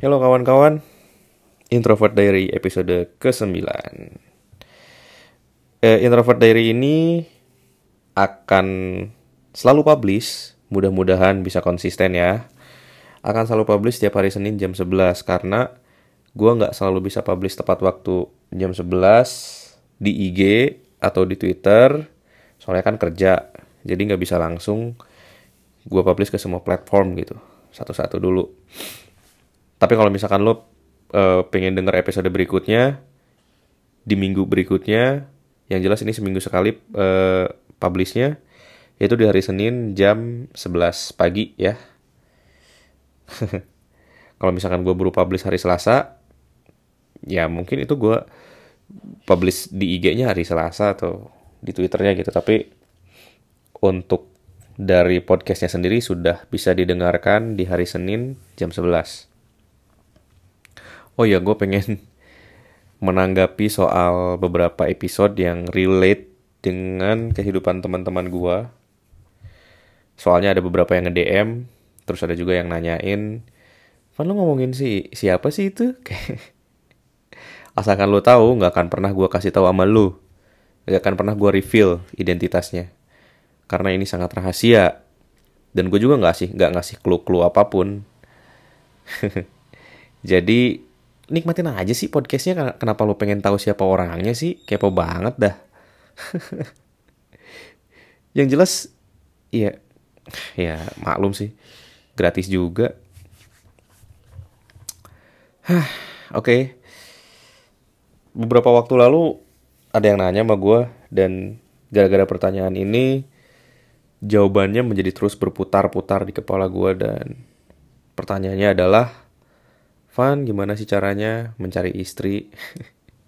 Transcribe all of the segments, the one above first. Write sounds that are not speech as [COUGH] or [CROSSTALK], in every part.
Halo kawan-kawan, Introvert Diary episode ke-9 eh, Introvert Diary ini akan selalu publish, mudah-mudahan bisa konsisten ya. Akan selalu publish setiap hari Senin jam 11 Karena gue nggak selalu bisa publish tepat waktu jam 11 di IG atau di Twitter Soalnya kan kerja, jadi nggak bisa langsung gue publish ke semua platform gitu Satu-satu dulu tapi kalau misalkan lo uh, pengen denger episode berikutnya di minggu berikutnya, yang jelas ini seminggu sekali uh, publishnya, yaitu di hari Senin jam 11 pagi ya. [LAUGHS] kalau misalkan gue baru publish hari Selasa, ya mungkin itu gue publish di IG-nya hari Selasa atau di Twitternya gitu. Tapi untuk dari podcastnya sendiri sudah bisa didengarkan di hari Senin jam 11 oh ya gue pengen [LAUGHS] menanggapi soal beberapa episode yang relate dengan kehidupan teman-teman gue. Soalnya ada beberapa yang nge-DM, terus ada juga yang nanyain, Van lo ngomongin si siapa sih itu? [LAUGHS] Asalkan lo tahu, nggak akan pernah gue kasih tahu sama lo, nggak akan pernah gue reveal identitasnya, karena ini sangat rahasia. Dan gue juga nggak sih nggak ngasih clue-clue apa pun. [LAUGHS] Jadi nikmatin aja sih podcastnya. Kenapa lo pengen tahu siapa orangnya sih? Kepo banget dah. [LAUGHS] Yang jelas ya ya maklum sih. Gratis juga. Hah, oke. Okay. beberapa waktu lalu ada yang nanya sama gue dan gara-gara pertanyaan ini jawabannya menjadi terus berputar-putar di kepala gue dan pertanyaannya adalah Van, gimana sih caranya mencari istri?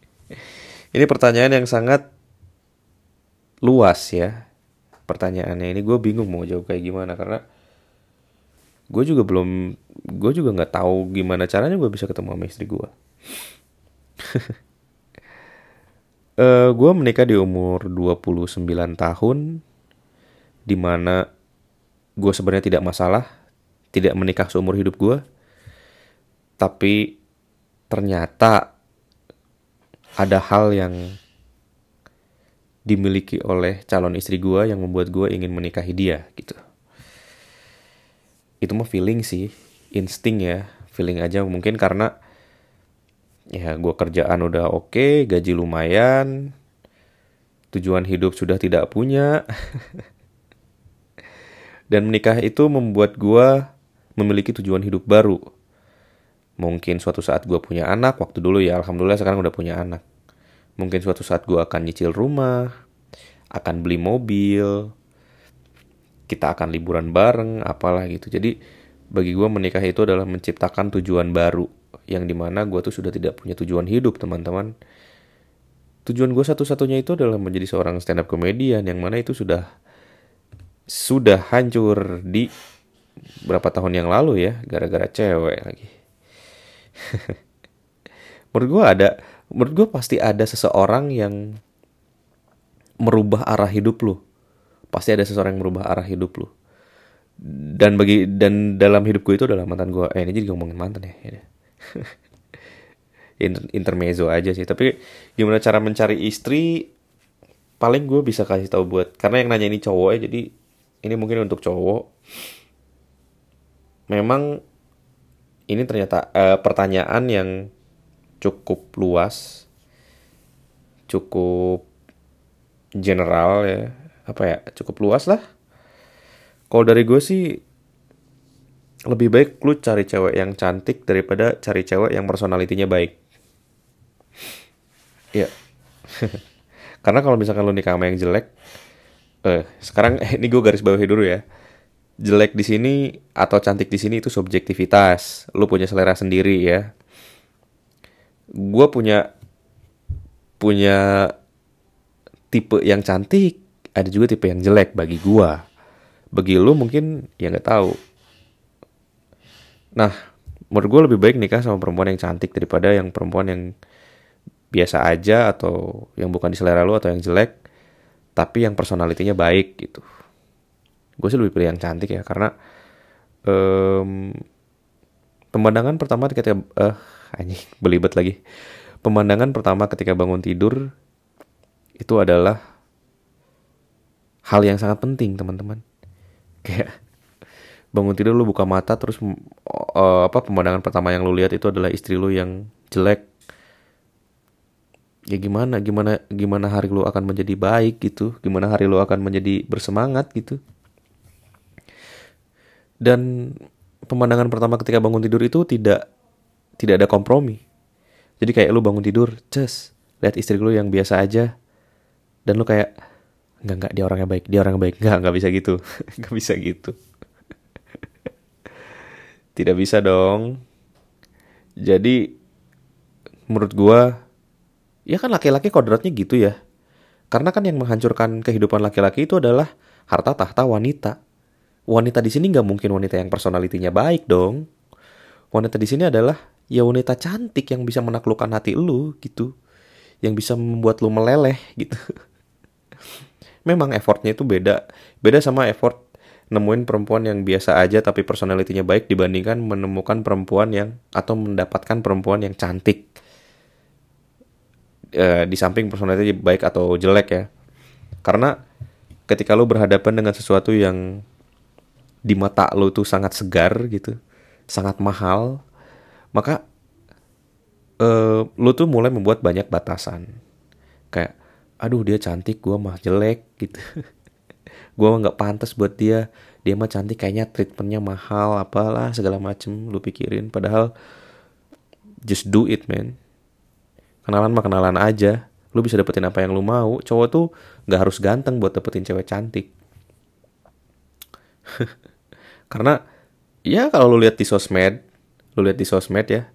[LAUGHS] ini pertanyaan yang sangat luas ya. Pertanyaannya ini gue bingung mau jawab kayak gimana karena gue juga belum gue juga nggak tahu gimana caranya gue bisa ketemu sama istri gue. [LAUGHS] uh, gue menikah di umur 29 tahun di mana gue sebenarnya tidak masalah tidak menikah seumur hidup gue tapi ternyata ada hal yang dimiliki oleh calon istri gue yang membuat gue ingin menikahi dia gitu. Itu mah feeling sih insting ya feeling aja. Mungkin karena ya gue kerjaan udah oke okay, gaji lumayan tujuan hidup sudah tidak punya. [LAUGHS] Dan menikah itu membuat gue memiliki tujuan hidup baru Mungkin suatu saat gue punya anak, waktu dulu ya Alhamdulillah sekarang udah punya anak. Mungkin suatu saat gue akan nyicil rumah, akan beli mobil, kita akan liburan bareng, apalah gitu. Jadi bagi gue menikah itu adalah menciptakan tujuan baru. Yang di mana gue tuh sudah tidak punya tujuan hidup teman-teman. Tujuan gue satu-satunya itu adalah menjadi seorang stand up comedian yang mana itu sudah sudah hancur di berapa tahun yang lalu ya gara-gara cewek lagi. [LAUGHS] menurut gue ada menurut gue pasti ada seseorang yang merubah arah hidup lu. Pasti ada seseorang yang merubah arah hidup lu. Dan bagi dan dalam hidup gue itu adalah mantan gue eh ini jadi ngomongin mantan ya. [LAUGHS] Inter, intermezzo aja sih tapi gimana cara mencari istri paling gue bisa kasih tahu buat karena yang nanya ini cowok ya jadi ini mungkin untuk cowok. Memang ini ternyata uh, pertanyaan yang cukup luas, cukup general ya, apa ya, cukup luas lah. Kalau dari gue sih lebih baik lu cari cewek yang cantik daripada cari cewek yang personalitinya baik. Iya. [LAUGHS] Karena kalau misalkan lu nikah sama yang jelek, eh sekarang [LAUGHS] ini gue garis bawahi dulu ya jelek di sini atau cantik di sini itu subjektivitas. Lu punya selera sendiri ya. Gue punya punya tipe yang cantik, ada juga tipe yang jelek bagi gue. Bagi lu mungkin ya nggak tahu. Nah, menurut gue lebih baik nikah sama perempuan yang cantik daripada yang perempuan yang biasa aja atau yang bukan di selera lu atau yang jelek, tapi yang personalitinya baik gitu gue sih lebih pilih yang cantik ya karena um, pemandangan pertama ketika eh anjing [LAUGHS] belibet lagi. Pemandangan pertama ketika bangun tidur itu adalah hal yang sangat penting teman-teman. [LAUGHS] Kayak bangun tidur lu buka mata terus uh, apa pemandangan pertama yang lu lihat itu adalah istri lu yang jelek. Ya gimana gimana gimana hari lu akan menjadi baik gitu gimana hari lu akan menjadi bersemangat gitu dan pemandangan pertama ketika bangun tidur itu tidak tidak ada kompromi jadi kayak lu bangun tidur ces lihat istri lu yang biasa aja dan lu kayak nggak nggak dia orangnya baik dia orangnya baik nggak nggak bisa gitu [LAUGHS] nggak bisa gitu [LAUGHS] tidak bisa dong. Jadi menurut gua ya kan laki-laki kodratnya gitu ya. Karena kan yang menghancurkan kehidupan laki-laki itu adalah harta tahta wanita. Wanita di sini nggak mungkin wanita yang personalitinya baik dong. Wanita di sini adalah ya wanita cantik yang bisa menaklukkan hati lu gitu. Yang bisa membuat lu meleleh [LAUGHS] gitu. Memang effortnya itu beda. Beda sama effort nemuin perempuan yang biasa aja tapi personalitinya baik dibandingkan menemukan perempuan yang atau mendapatkan perempuan yang cantik e, di samping personalitinya baik atau jelek ya karena ketika lo berhadapan dengan sesuatu yang di mata lo tuh sangat segar gitu sangat mahal. Maka e, lo tuh mulai membuat banyak batasan. Kayak aduh dia cantik gue mah jelek gitu. [LAUGHS] Gue mah nggak pantas buat dia. Dia mah cantik kayaknya treatmentnya mahal apalah segala macem lu pikirin. Padahal just do it man. Kenalan mah kenalan aja. Lu bisa dapetin apa yang lu mau. Cowok tuh nggak harus ganteng buat dapetin cewek cantik [LAUGHS] karena ya kalau lu lihat di sosmed lu lihat di sosmed ya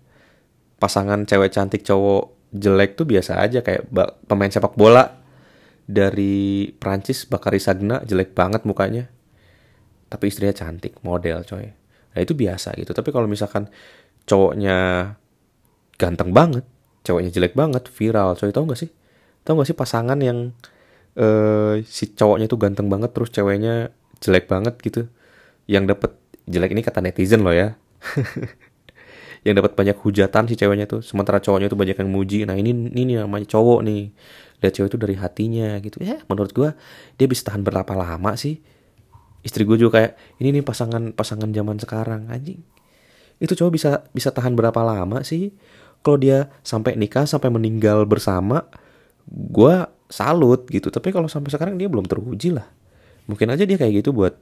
pasangan cewek cantik cowok jelek tuh biasa aja kayak pemain sepak bola dari Prancis Bakari Sagna jelek banget mukanya. Tapi istrinya cantik model coy. Nah itu biasa gitu. Tapi kalau misalkan cowoknya ganteng banget cowoknya jelek banget viral coy tau gak sih? Tau gak sih pasangan yang uh, si cowoknya itu ganteng banget terus ceweknya jelek banget gitu yang dapat jelek ini kata netizen loh ya. [LAUGHS] Yang dapat banyak hujatan si ceweknya tuh. Sementara cowoknya tuh banyak yang muji. Nah ini ini namanya cowok nih. Lihat cewek itu dari hatinya gitu. Ya menurut gue dia bisa tahan berapa lama sih? Istri gue juga kayak ini nih pasangan pasangan zaman sekarang anjing. Itu cowok bisa bisa tahan berapa lama sih? Kalau dia sampai nikah sampai meninggal bersama gue salut gitu. Tapi kalau sampai sekarang dia belum teruji lah. Mungkin aja dia kayak gitu buat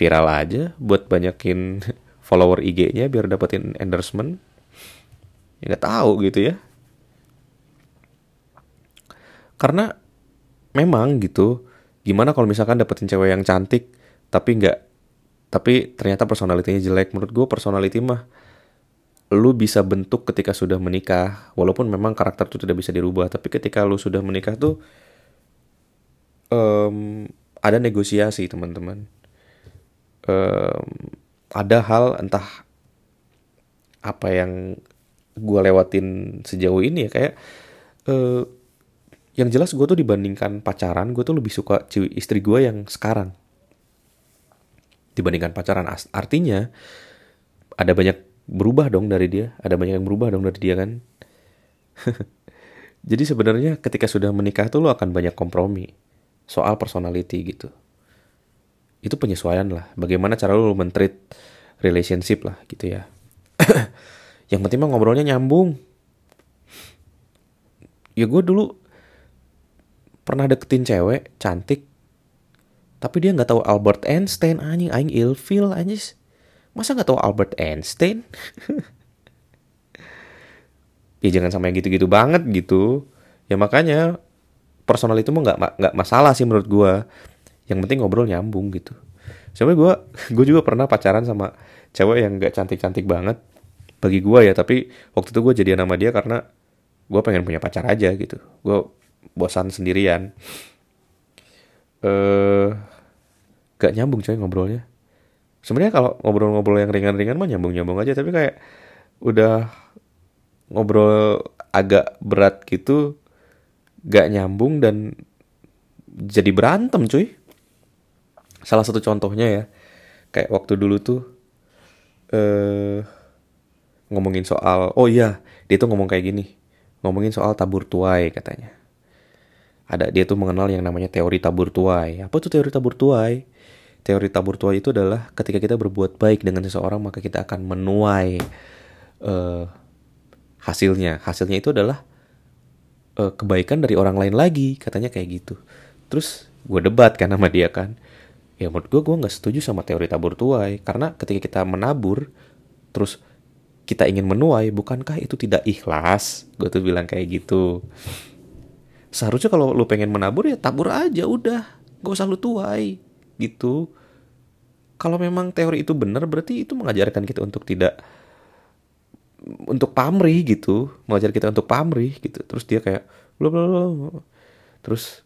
viral aja buat banyakin [LAUGHS] follower IG-nya biar dapetin endorsement. Ya nggak tahu gitu ya. Karena memang gitu gimana kalau misalkan dapetin cewek yang cantik tapi nggak tapi ternyata personalitinya jelek. Menurut gue personality mah lu bisa bentuk ketika sudah menikah walaupun memang karakter itu tidak bisa dirubah tapi ketika lu sudah menikah tuh um, ada negosiasi teman-teman um, ada hal entah apa yang gue lewatin sejauh ini ya kayak uh, yang jelas gue tuh dibandingkan pacaran gue tuh lebih suka istri gue yang sekarang. Dibandingkan pacaran artinya ada banyak berubah dong dari dia ada banyak yang berubah dong dari dia kan. [LAUGHS] Jadi sebenarnya ketika sudah menikah tuh lo akan banyak kompromi soal personality gitu itu penyesuaian lah. Bagaimana cara lo mentreat relationship lah gitu ya. [COUGHS] Yang penting mah ngobrolnya nyambung. Ya gue dulu pernah deketin cewek cantik tapi dia nggak tahu Albert Einstein anjing aing ilfil anjing masa nggak tahu Albert Einstein? [LAUGHS] Ya jangan sama yang gitu-gitu banget gitu. Ya makanya personal itu mah nggak nggak masalah sih menurut gue yang penting ngobrol nyambung gitu. Soalnya gue gue juga pernah pacaran sama cewek yang nggak cantik-cantik banget bagi gue ya tapi waktu itu gue jadian sama dia karena gue pengen punya pacar aja gitu. Gue bosan sendirian. Eh gak nyambung coy ngobrolnya. Sebenarnya kalau ngobrol-ngobrol yang ringan-ringan mah nyambung-nyambung aja tapi kayak udah ngobrol agak berat gitu gak nyambung dan jadi berantem cuy salah satu contohnya ya kayak waktu dulu tuh eh ngomongin soal oh iya dia tuh ngomong kayak gini ngomongin soal tabur tuai katanya. Ada dia tuh mengenal yang namanya teori tabur tuai. Apa tuh teori tabur tuai? Teori tabur tuai itu adalah ketika kita berbuat baik dengan seseorang maka kita akan menuai uh, hasilnya. Hasilnya itu adalah uh, kebaikan dari orang lain lagi katanya kayak gitu. Terus gue debat kan sama dia kan ya menurut gue gue nggak setuju sama teori tabur tuai. Karena ketika kita menabur terus kita ingin menuai bukankah itu tidak ikhlas? Gue tuh bilang kayak gitu. Seharusnya kalau lu pengen menabur ya tabur aja udah. Gak usah lu tuai gitu. Kalau memang teori itu benar berarti itu mengajarkan kita untuk tidak untuk pamrih gitu. Mengajar kita untuk pamrih gitu. Terus dia kayak bla. Terus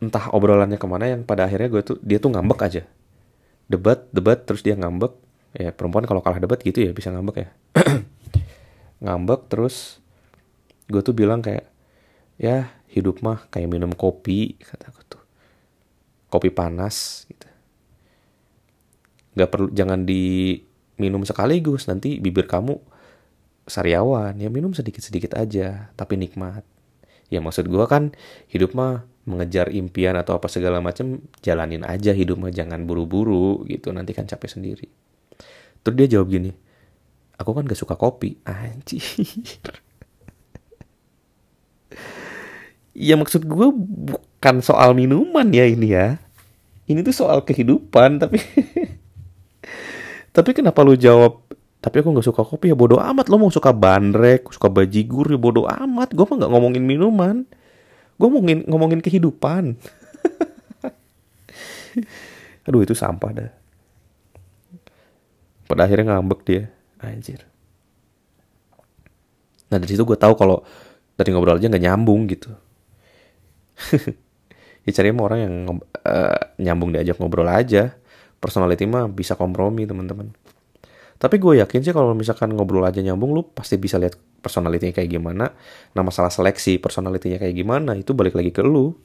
entah obrolannya ke mana yang pada akhirnya gue tuh dia tuh ngambek aja. Debat debat terus dia ngambek. Ya perempuan kalau kalah debat gitu ya bisa ngambek ya. [CLEARS THROAT] Ngambek terus gue tuh bilang kayak ya hidup mah kayak minum kopi kata aku tuh. Kopi panas gitu. Nggak perlu jangan diminum sekaligus nanti bibir kamu sariawan. Ya minum sedikit sedikit aja tapi nikmat. Ya maksud gue kan hidup mah mengejar impian atau apa segala macam jalanin aja hidup mah jangan buru-buru gitu. Nanti kan capek sendiri. Terus dia jawab gini aku kan gak suka kopi. Anjir. Ya maksud gue bukan soal minuman ya ini ya. Ini tuh soal kehidupan tapi [LAUGHS] tapi kenapa lu jawab tapi aku nggak suka kopi ya bodoh amat. Lo mau suka bandrek suka bajigur ya bodoh amat. Gue mah nggak ngomongin minuman gue ngomongin ngomongin kehidupan. [LAUGHS] Aduh itu sampah dah. Pada akhirnya ngambek dia. Anjir. Nah dari situ gue tahu kalau dari ngobrol aja nggak nyambung gitu. [LAUGHS] Ya cari orang yang uh, nyambung diajak ngobrol aja. Personality mah bisa kompromi teman-teman tapi gue yakin sih kalau misalkan ngobrol aja nyambung lu pasti bisa lihat personalitinya kayak gimana. Nah masalah seleksi personalitinya kayak gimana itu balik lagi ke lu.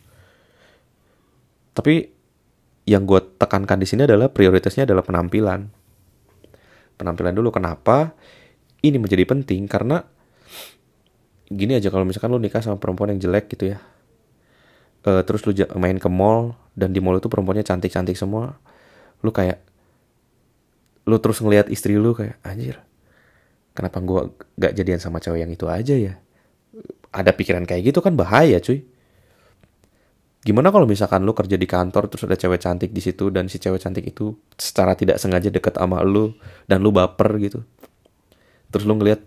Tapi yang gue tekankan di sini adalah prioritasnya adalah penampilan. Penampilan dulu kenapa ini menjadi penting? Karena gini aja kalau misalkan lu nikah sama perempuan yang jelek gitu ya uh, terus lu main ke mall dan di mall itu perempuannya cantik-cantik semua lu kayak lu terus ngelihat istri lu kayak anjir kenapa gua gak jadian sama cewek yang itu aja ya? Ada pikiran kayak gitu kan bahaya cuy. Gimana kalau misalkan lu kerja di kantor terus ada cewek cantik di situ dan si cewek cantik itu secara tidak sengaja deket sama lu dan lu baper gitu. Terus lu ngeliat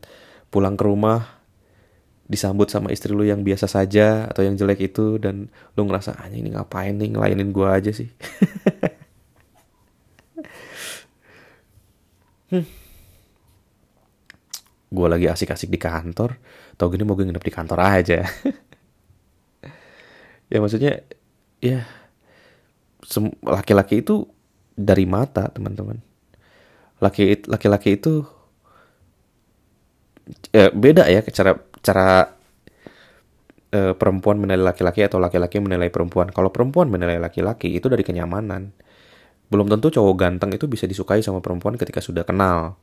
pulang ke rumah disambut sama istri lu yang biasa saja atau yang jelek itu dan lu ngerasa ah ini ngapain nih ngelainin gua aja sih [LAUGHS] hmm. gue lagi asik-asik di kantor tau gini mau gue nginep di kantor aja [LAUGHS] ya maksudnya ya laki-laki itu dari mata teman-teman laki laki-laki itu ya, beda ya cara cara uh, perempuan menilai laki-laki atau laki-laki menilai perempuan. Kalau perempuan menilai laki-laki itu dari kenyamanan. Belum tentu cowok ganteng itu bisa disukai sama perempuan ketika sudah kenal.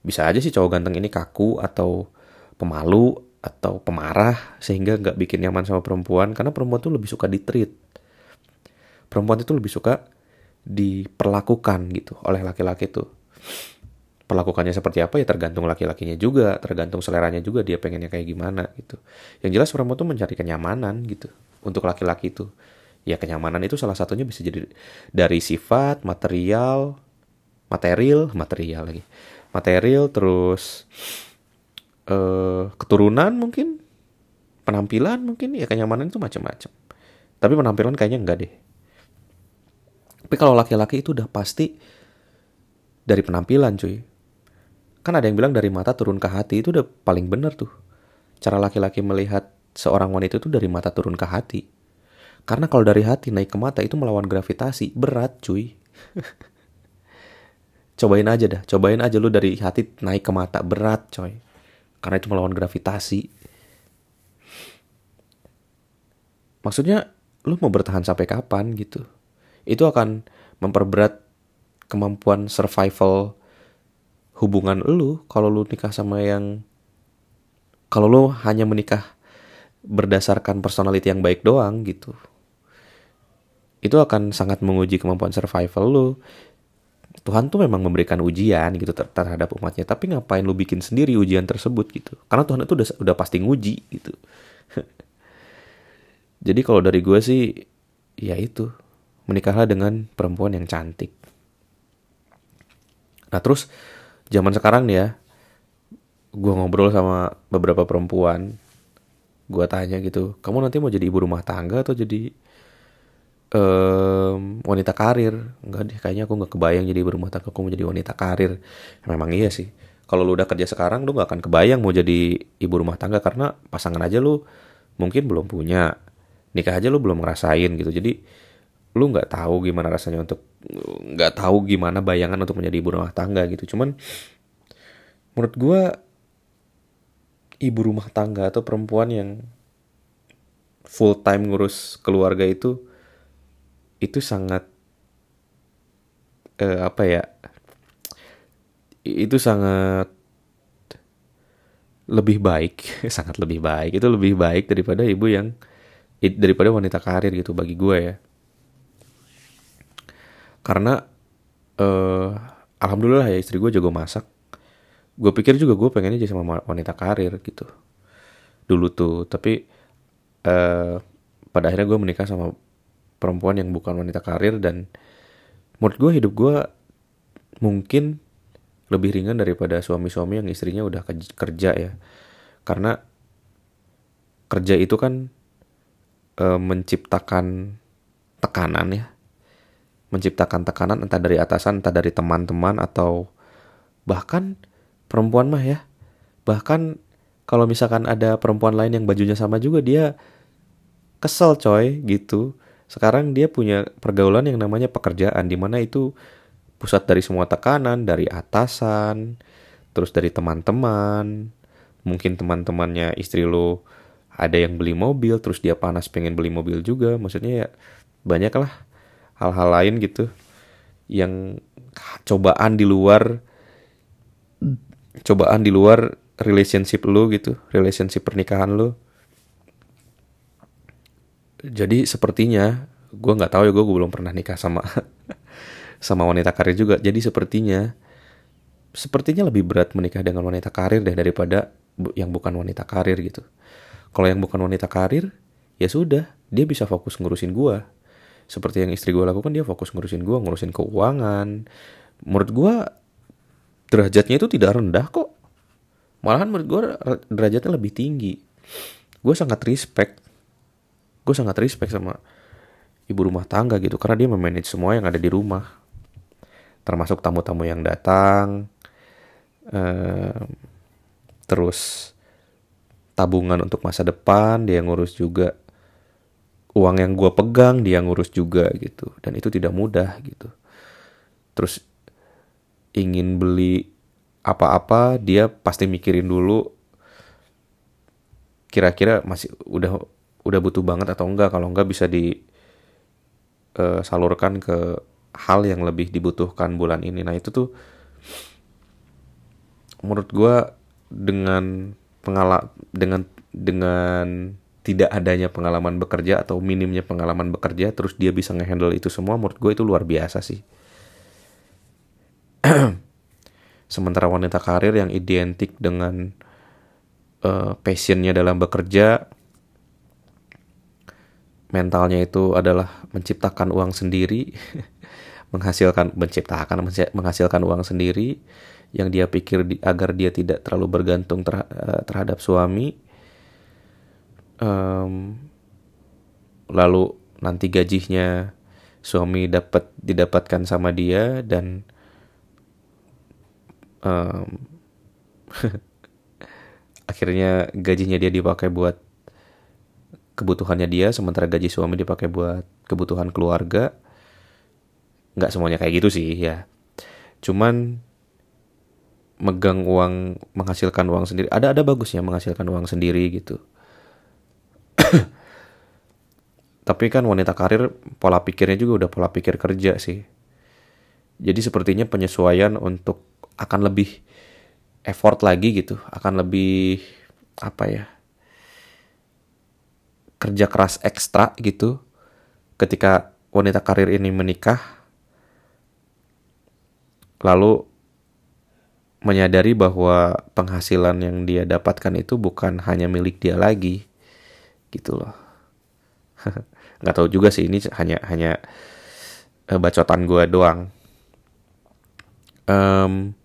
Bisa aja sih cowok ganteng ini kaku atau pemalu atau pemarah sehingga nggak bikin nyaman sama perempuan karena perempuan tuh lebih suka ditreat. Perempuan itu lebih suka diperlakukan gitu oleh laki-laki tuh perlakukannya seperti apa ya tergantung laki-lakinya juga, tergantung seleranya juga dia pengennya kayak gimana gitu. Yang jelas perempuan tuh mencari kenyamanan gitu untuk laki-laki itu. Ya kenyamanan itu salah satunya bisa jadi dari sifat, material, material, material lagi. Material terus uh, keturunan mungkin, penampilan mungkin ya kenyamanan itu macam-macam. Tapi penampilan kayaknya enggak deh. Tapi kalau laki-laki itu udah pasti dari penampilan cuy Kan ada yang bilang dari mata turun ke hati itu udah paling bener tuh. Cara laki-laki melihat seorang wanita itu dari mata turun ke hati. Karena kalau dari hati naik ke mata itu melawan gravitasi, berat cuy. [LAUGHS] cobain aja dah, cobain aja lu dari hati naik ke mata, berat coy. Karena itu melawan gravitasi. Maksudnya lu mau bertahan sampai kapan gitu. Itu akan memperberat kemampuan survival hubungan lu kalau lu nikah sama yang kalau lu hanya menikah berdasarkan personality yang baik doang gitu itu akan sangat menguji kemampuan survival lu. Tuhan tuh memang memberikan ujian gitu ter terhadap umatnya. Tapi ngapain lu bikin sendiri ujian tersebut gitu? Karena Tuhan itu udah udah pasti nguji gitu. [LAUGHS] Jadi kalau dari gue sih ya itu. Menikahlah dengan perempuan yang cantik. Nah terus zaman sekarang nih ya gue ngobrol sama beberapa perempuan. Gue tanya gitu kamu nanti mau jadi ibu rumah tangga atau jadi um, wanita karir. Enggak deh kayaknya aku nggak kebayang jadi ibu rumah tangga aku mau jadi wanita karir. Memang iya sih. Kalau lu udah kerja sekarang lu nggak akan kebayang mau jadi ibu rumah tangga karena pasangan aja lu mungkin belum punya. Nikah aja lu belum ngerasain gitu. Jadi lu nggak tahu gimana rasanya untuk nggak tahu gimana bayangan untuk menjadi ibu rumah tangga gitu. Cuman menurut gue ibu rumah tangga atau perempuan yang full time ngurus keluarga itu itu sangat uh, apa ya itu sangat lebih baik [LAUGHS] sangat lebih baik itu lebih baik daripada ibu yang daripada wanita karir gitu bagi gue ya. Karena uh, alhamdulillah ya istri gue jago masak. Gue pikir juga gue pengennya jadi sama wanita karir gitu. Dulu tuh tapi uh, pada akhirnya gue menikah sama perempuan yang bukan wanita karir dan menurut gue hidup gue mungkin lebih ringan daripada suami-suami yang istrinya udah kerja ya. Karena kerja itu kan e, menciptakan tekanan ya. Menciptakan tekanan entah dari atasan entah dari teman-teman atau bahkan perempuan mah ya. Bahkan kalau misalkan ada perempuan lain yang bajunya sama juga dia kesel coy gitu sekarang dia punya pergaulan yang namanya pekerjaan di mana itu pusat dari semua tekanan dari atasan terus dari teman-teman mungkin teman-temannya istri lo ada yang beli mobil terus dia panas pengen beli mobil juga maksudnya ya banyak lah hal-hal lain gitu yang cobaan di luar cobaan di luar relationship lu gitu, relationship pernikahan lu. Jadi sepertinya gue nggak tahu ya gue belum pernah nikah sama [LAUGHS] sama wanita karir juga. Jadi sepertinya sepertinya lebih berat menikah dengan wanita karir deh daripada yang bukan wanita karir gitu. Kalau yang bukan wanita karir ya sudah dia bisa fokus ngurusin gue. Seperti yang istri gue lakukan dia fokus ngurusin gue, ngurusin keuangan. Menurut gue derajatnya itu tidak rendah kok. Malahan menurut gue derajatnya lebih tinggi. Gue sangat respect. Gue sangat respect sama ibu rumah tangga gitu. Karena dia memanage semua yang ada di rumah. Termasuk tamu-tamu yang datang. Uh, terus tabungan untuk masa depan dia ngurus juga. Uang yang gue pegang dia ngurus juga gitu. Dan itu tidak mudah gitu. Terus ingin beli apa-apa dia pasti mikirin dulu kira-kira masih udah udah butuh banget atau enggak. Kalau enggak bisa disalurkan eh, uh, ke hal yang lebih dibutuhkan bulan ini. Nah itu tuh menurut gue dengan pengala dengan dengan tidak adanya pengalaman bekerja atau minimnya pengalaman bekerja terus dia bisa ngehandle itu semua menurut gue itu luar biasa sih. [CLEARS THROAT] Sementara wanita karir yang identik dengan uh, passionnya dalam bekerja, mentalnya itu adalah menciptakan uang sendiri, [LAUGHS] menghasilkan menciptakan menghasilkan uang sendiri yang dia pikir di, agar dia tidak terlalu bergantung ter, uh, terhadap suami. Um, lalu nanti gajinya suami dapat didapatkan sama dia dan um, [LAUGHS] akhirnya gajinya dia dipakai buat kebutuhannya dia sementara gaji suami dipakai buat kebutuhan keluarga nggak semuanya kayak gitu sih ya. Cuman megang uang menghasilkan uang sendiri ada ada bagusnya menghasilkan uang sendiri gitu. [COUGHS] Tapi kan wanita karir pola pikirnya juga udah pola pikir kerja sih. Jadi sepertinya penyesuaian untuk akan lebih effort lagi gitu akan lebih apa ya kerja keras ekstra gitu ketika wanita karir ini menikah lalu menyadari bahwa penghasilan yang dia dapatkan itu bukan hanya milik dia lagi gitu loh. [LAUGHS] Nggak tahu juga sih ini hanya hanya uh, bacotan gue doang. Um,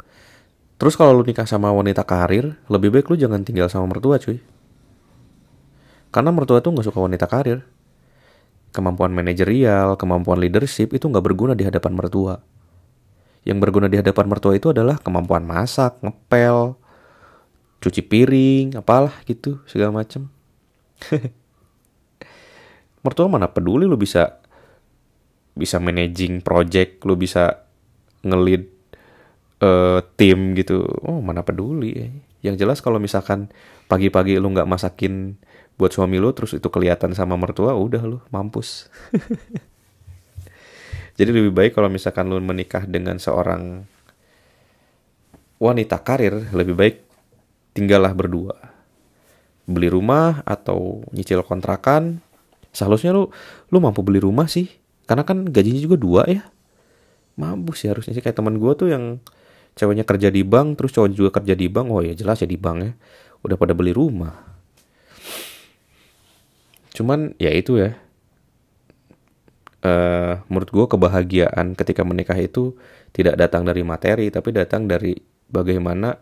terus kalau lu nikah sama wanita karir lebih baik lu jangan tinggal sama mertua cuy karena mertua tuh nggak suka wanita karir kemampuan manajerial kemampuan leadership itu nggak berguna di hadapan mertua yang berguna di hadapan mertua itu adalah kemampuan masak, ngepel, cuci piring, apalah gitu, segala macem. [LAUGHS] mertua mana peduli lu bisa bisa managing project, lu bisa ngelid uh, tim gitu. Oh, mana peduli. Yang jelas kalau misalkan pagi-pagi lu nggak masakin buat suami lu terus itu kelihatan sama mertua, udah lu mampus. [LAUGHS] Jadi lebih baik kalau misalkan lu menikah dengan seorang wanita karir, lebih baik tinggallah berdua. Beli rumah atau nyicil kontrakan. Seharusnya lu lu mampu beli rumah sih. Karena kan gajinya juga dua ya. Mampu sih harusnya sih kayak teman gue tuh yang ceweknya kerja di bank terus cowok juga kerja di bank. Oh ya jelas ya di bank ya. Udah pada beli rumah. Cuman ya itu ya. Uh, menurut gue kebahagiaan ketika menikah itu tidak datang dari materi tapi datang dari bagaimana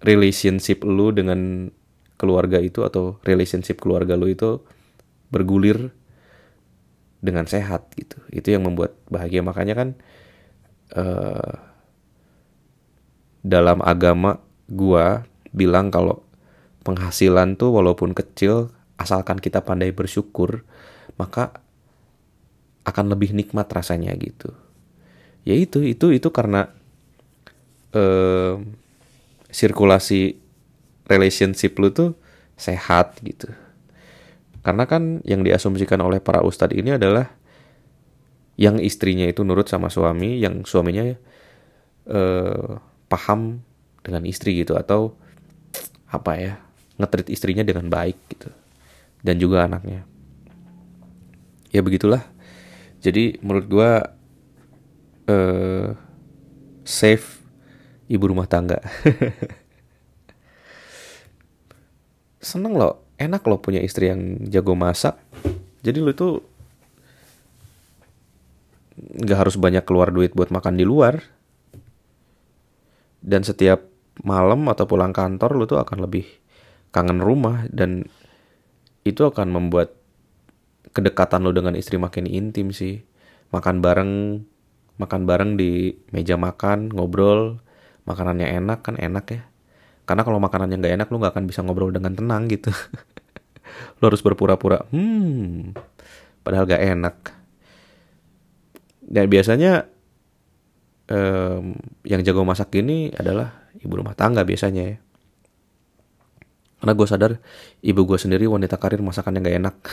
relationship lu dengan keluarga itu atau relationship keluarga lu itu bergulir dengan sehat gitu. Itu yang membuat bahagia. Makanya kan uh, dalam agama gua bilang kalau penghasilan tuh walaupun kecil asalkan kita pandai bersyukur maka akan lebih nikmat rasanya gitu. Ya itu itu itu karena eh, sirkulasi relationship lu tuh sehat gitu. Karena kan yang diasumsikan oleh para ustadz ini adalah yang istrinya itu nurut sama suami yang suaminya eh, paham dengan istri gitu atau apa ya ngetrit istrinya dengan baik gitu dan juga anaknya ya begitulah jadi menurut gue uh, safe ibu rumah tangga. [LAUGHS] Seneng loh, enak loh punya istri yang jago masak. Jadi lu tuh nggak harus banyak keluar duit buat makan di luar. Dan setiap malam atau pulang kantor lu tuh akan lebih kangen rumah dan itu akan membuat kedekatan lo dengan istri makin intim sih. Makan bareng makan bareng di meja makan ngobrol. Makanannya enak kan enak ya. Karena kalau makanannya nggak enak lo nggak akan bisa ngobrol dengan tenang gitu. [LAUGHS] Lo harus berpura-pura hmm padahal gak enak. Dan biasanya um, yang jago masak ini adalah ibu rumah tangga biasanya ya karena gue sadar ibu gue sendiri wanita karir masakannya gak enak. [LAUGHS]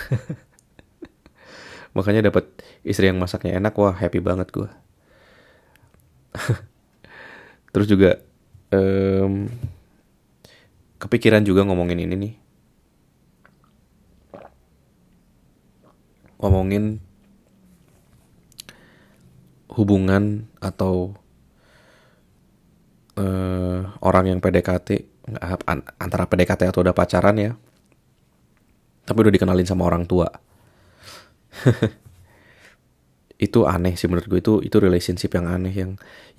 Makanya dapat istri yang masaknya enak wah happy banget gue [LAUGHS] terus juga um, kepikiran juga ngomongin ini nih. Ngomongin hubungan atau uh, orang yang PDKT antara PDKT atau udah pacaran ya. Tapi udah dikenalin sama orang tua. [LAUGHS] Itu aneh sih menurut gue. Itu itu relationship yang aneh yang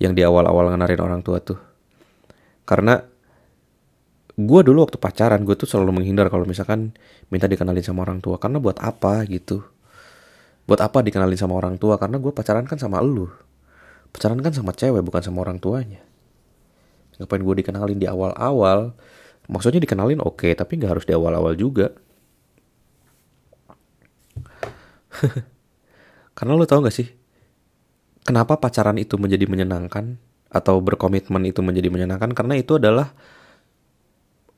yang di awal-awal ngenarin orang tua tuh. Karena gue dulu waktu pacaran gue tuh selalu menghindar kalau misalkan minta dikenalin sama orang tua. Karena buat apa gitu? Buat apa dikenalin sama orang tua? Karena gue pacaran kan sama lu. Pacaran kan sama cewek bukan sama orang tuanya ngapain gue dikenalin di awal-awal maksudnya dikenalin oke okay, tapi nggak harus di awal-awal juga [LAUGHS] Karena lo tau gak sih, kenapa pacaran itu menjadi menyenangkan atau berkomitmen itu menjadi menyenangkan? Karena itu adalah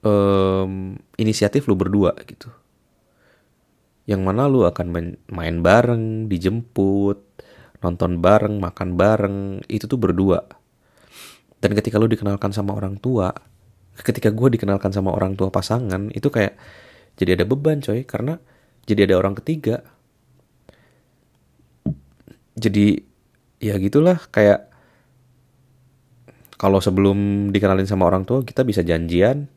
um, inisiatif lo berdua gitu. Yang mana lo akan main bareng, dijemput, nonton bareng, makan bareng, itu tuh berdua. Dan ketika lu dikenalkan sama orang tua ketika gue dikenalkan sama orang tua pasangan itu kayak jadi ada beban coy. Karena jadi ada orang ketiga. Jadi ya gitulah kayak kalau sebelum dikenalin sama orang tua kita bisa janjian.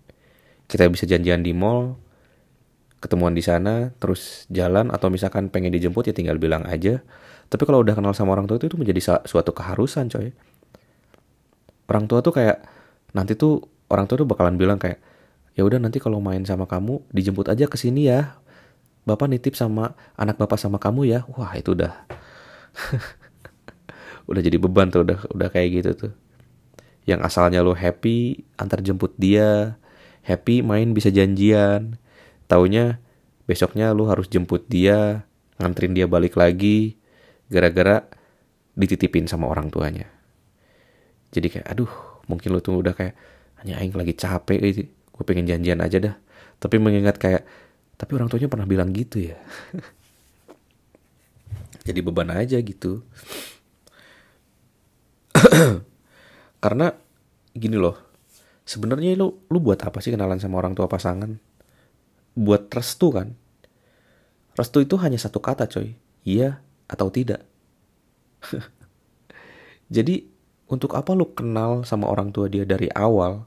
Kita bisa janjian di mall ketemuan di sana terus jalan atau misalkan pengen dijemput ya tinggal bilang aja. Tapi kalau udah kenal sama orang tua itu, itu menjadi suatu keharusan coy orang tua tuh kayak nanti tuh orang tua tuh bakalan bilang kayak ya udah nanti kalau main sama kamu dijemput aja ke sini ya. Bapak nitip sama anak bapak sama kamu ya. Wah itu udah [LAUGHS] udah jadi beban tuh udah udah kayak gitu tuh. Yang asalnya lo happy antar jemput dia. Happy main bisa janjian. Taunya besoknya lu harus jemput dia nganterin dia balik lagi gara-gara dititipin sama orang tuanya jadi kayak aduh mungkin lu tuh udah kayak hanya aing lagi capek gitu gue pengen janjian aja dah tapi mengingat kayak tapi orang tuanya pernah bilang gitu ya [LAUGHS] jadi beban aja gitu [CLEARS THROAT] karena gini loh sebenarnya lu lu buat apa sih kenalan sama orang tua pasangan buat restu kan. Restu itu hanya satu kata coy. Iya atau tidak. [LAUGHS] Jadi untuk apa lu kenal sama orang tua dia dari awal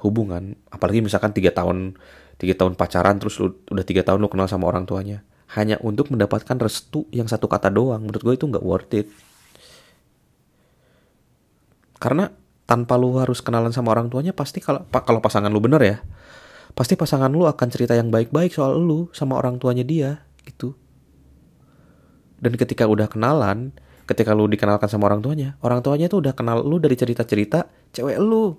hubungan, apalagi misalkan tiga tahun tiga tahun pacaran terus lu udah tiga tahun lu kenal sama orang tuanya, hanya untuk mendapatkan restu yang satu kata doang. Menurut gue itu nggak worth it. Karena tanpa lu harus kenalan sama orang tuanya pasti kalau kalau pasangan lu bener ya pasti pasangan lu akan cerita yang baik-baik soal lu sama orang tuanya dia gitu. Dan ketika udah kenalan, ketika lu dikenalkan sama orang tuanya, orang tuanya tuh udah kenal lu dari cerita-cerita cewek lu.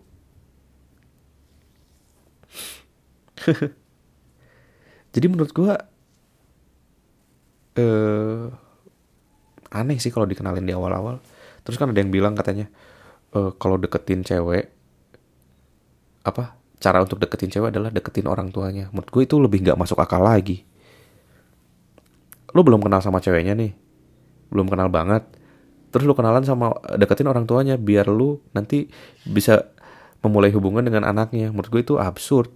[LAUGHS] Jadi menurut gua eh aneh sih kalau dikenalin di awal-awal. Terus kan ada yang bilang katanya eh, kalau deketin cewek apa cara untuk deketin cewek adalah deketin orang tuanya. Menurut gue itu lebih nggak masuk akal lagi. Lo belum kenal sama ceweknya nih, belum kenal banget. Terus lo kenalan sama deketin orang tuanya biar lo nanti bisa memulai hubungan dengan anaknya. Menurut gue itu absurd.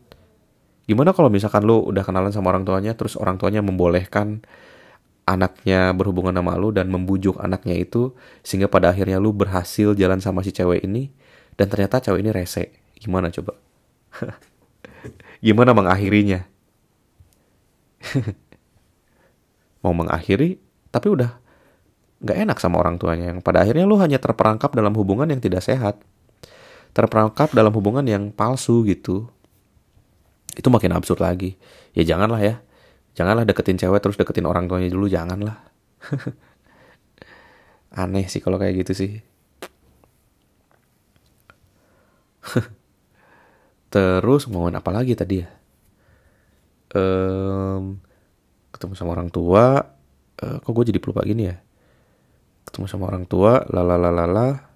Gimana kalau misalkan lo udah kenalan sama orang tuanya, terus orang tuanya membolehkan anaknya berhubungan sama lo dan membujuk anaknya itu sehingga pada akhirnya lo berhasil jalan sama si cewek ini dan ternyata cewek ini rese. Gimana coba? [LAUGHS] Gimana mengakhirinya? [LAUGHS] Mau mengakhiri, tapi udah gak enak sama orang tuanya. Yang pada akhirnya lu hanya terperangkap dalam hubungan yang tidak sehat. Terperangkap dalam hubungan yang palsu gitu. Itu makin absurd lagi. Ya janganlah ya. Janganlah deketin cewek terus deketin orang tuanya dulu. Janganlah. [LAUGHS] Aneh sih kalau kayak gitu sih. [LAUGHS] Terus ngomongin apa lagi tadi ya? Um, ketemu sama orang tua. Uh, kok gue jadi pelupa gini ya? Ketemu sama orang tua, lalalalala.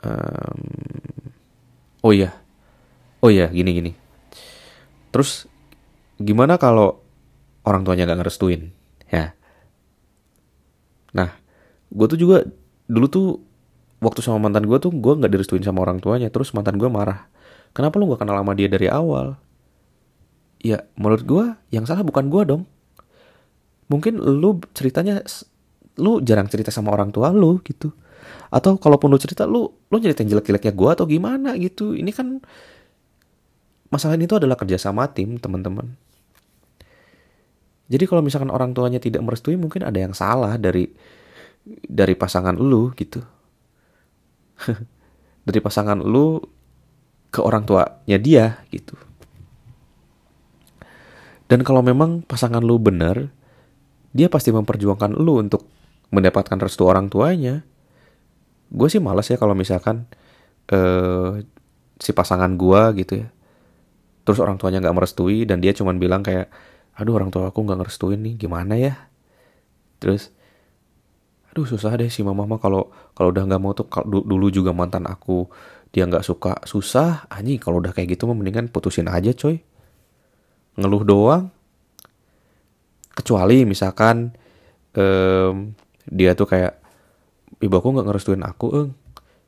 Um, oh iya, oh iya, gini gini. Terus gimana kalau orang tuanya gak ngerestuin? Ya. Nah, gue tuh juga dulu tuh waktu sama mantan gue tuh gue nggak direstuin sama orang tuanya terus mantan gue marah kenapa lu gak kenal sama dia dari awal ya menurut gue yang salah bukan gue dong mungkin lu ceritanya lu jarang cerita sama orang tua lu gitu. Atau kalaupun lu cerita lu lu ceritain jelek-jeleknya gue atau gimana gitu. Ini kan masalah ini tuh adalah kerja sama tim teman-teman. Jadi kalau misalkan orang tuanya tidak merestui mungkin ada yang salah dari dari pasangan lu gitu. [LAUGHS] Dari pasangan lu ke orang tuanya dia gitu. Dan kalau memang pasangan lu bener, dia pasti memperjuangkan lu untuk mendapatkan restu orang tuanya. Gue sih males ya kalau misalkan uh, si pasangan gue gitu ya, terus orang tuanya nggak merestui dan dia cuma bilang kayak, aduh orang tua aku nggak ngerestuin nih, gimana ya? Terus aduh susah deh si mama mah kalau kalau udah nggak mau tuh dulu juga mantan aku dia nggak suka susah anjing kalau udah kayak gitu mah mendingan putusin aja coy ngeluh doang kecuali misalkan um, dia tuh kayak ibu aku nggak ngerestuin aku eng.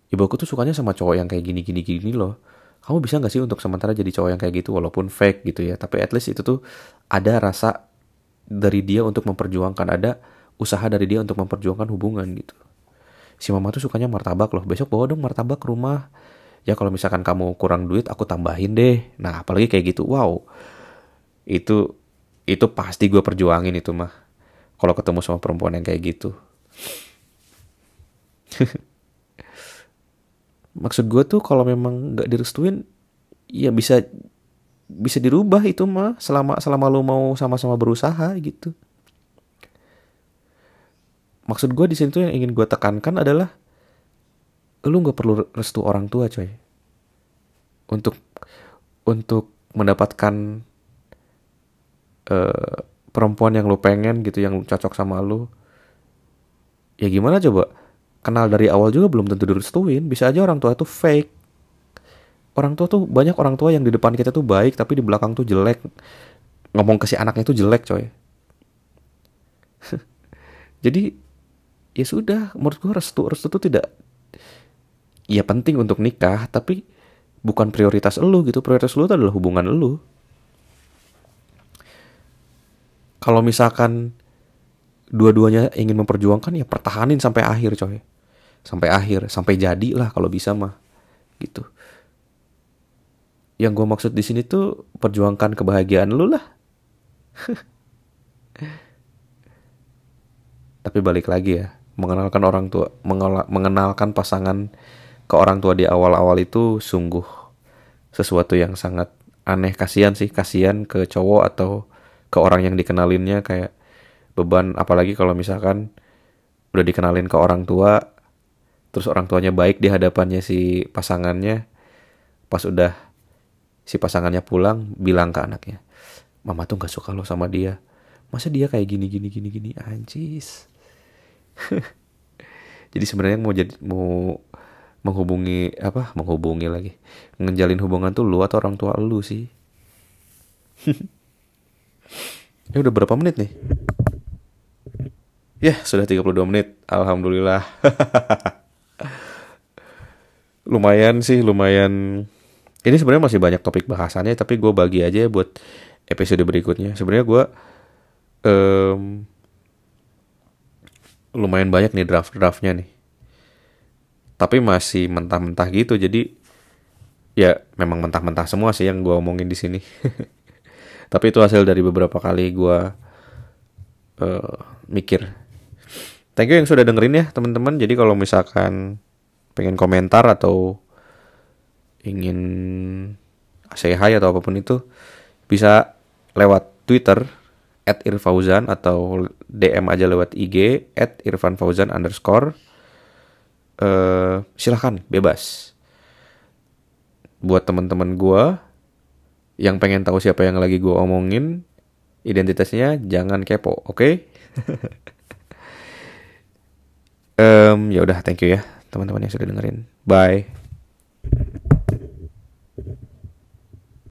Ibu aku tuh sukanya sama cowok yang kayak gini gini gini loh. Kamu bisa nggak sih untuk sementara jadi cowok yang kayak gitu walaupun fake gitu ya? Tapi at least itu tuh ada rasa dari dia untuk memperjuangkan ada usaha dari dia untuk memperjuangkan hubungan gitu. Si mama tuh sukanya martabak loh. Besok bawa dong martabak ke rumah. Ya kalau misalkan kamu kurang duit aku tambahin deh. Nah apalagi kayak gitu wow. Itu itu pasti gue perjuangin itu mah. Kalau ketemu sama perempuan yang kayak gitu [LAUGHS] maksud gue tuh kalau memang nggak direstuin ya bisa bisa dirubah itu mah selama selama lu mau sama-sama berusaha gitu. Maksud gue di sini tuh yang ingin gue tekankan adalah lu nggak perlu restu orang tua coy. Untuk untuk mendapatkan uh, perempuan yang lu pengen gitu yang cocok sama lu ya gimana coba? Kenal dari awal juga belum tentu direstuin. Bisa aja orang tua itu fake. Orang tua tuh banyak orang tua yang di depan kita tuh baik tapi di belakang tuh jelek. Ngomong ke si anaknya tuh jelek coy. [LAUGHS] Jadi ya sudah menurut gue restu restu tuh tidak ya penting untuk nikah tapi bukan prioritas lu gitu. Prioritas lu adalah hubungan lu. Kalau misalkan dua-duanya ingin memperjuangkan ya pertahanin sampai akhir coy. Sampai akhir sampai jadi lah kalau bisa mah gitu. Yang gue maksud di sini tuh perjuangkan kebahagiaan lu lah. [LAUGHS] Tapi balik lagi ya mengenalkan orang tua mengenalkan pasangan ke orang tua di awal-awal itu sungguh sesuatu yang sangat aneh. Kasihan sih kasihan ke cowok atau ke orang yang dikenalinnya kayak beban apalagi kalau misalkan udah dikenalin ke orang tua terus orang tuanya baik di hadapannya si pasangannya pas udah si pasangannya pulang bilang ke anaknya mama tuh nggak suka lo sama dia. Masa dia kayak gini gini gini gini? Anjis. [LAUGHS] Jadi sebenarnya mau jadi mau menghubungi apa menghubungi lagi ngejalin hubungan tuh lu atau orang tua lu sih? [LAUGHS] Ya udah berapa menit nih ya sudah 32 menit. Alhamdulillah. [LAUGHS] Lumayan sih lumayan. Ini sebenarnya masih banyak topik bahasannya tapi gue bagi aja buat episode berikutnya. Sebenarnya gue um, lumayan banyak nih draft draftnya nih. Tapi masih mentah-mentah gitu jadi ya memang mentah-mentah semua sih yang gue omongin di sini. [LAUGHS] Tapi itu hasil dari beberapa kali gue uh, mikir. Thank you yang sudah dengerin ya teman-teman. Jadi kalau misalkan pengen komentar atau ingin say hi atau apa pun itu bisa lewat Twitter at Irfauzan atau DM aja lewat IG at Irfan Fauzan underscore. Uh, silahkan bebas. Buat teman-teman gue yang pengen tahu siapa yang lagi gue omongin identitasnya jangan kepo oke [LAUGHS] okay? um, ya udah thank you ya teman-teman yang sudah dengerin. Bye.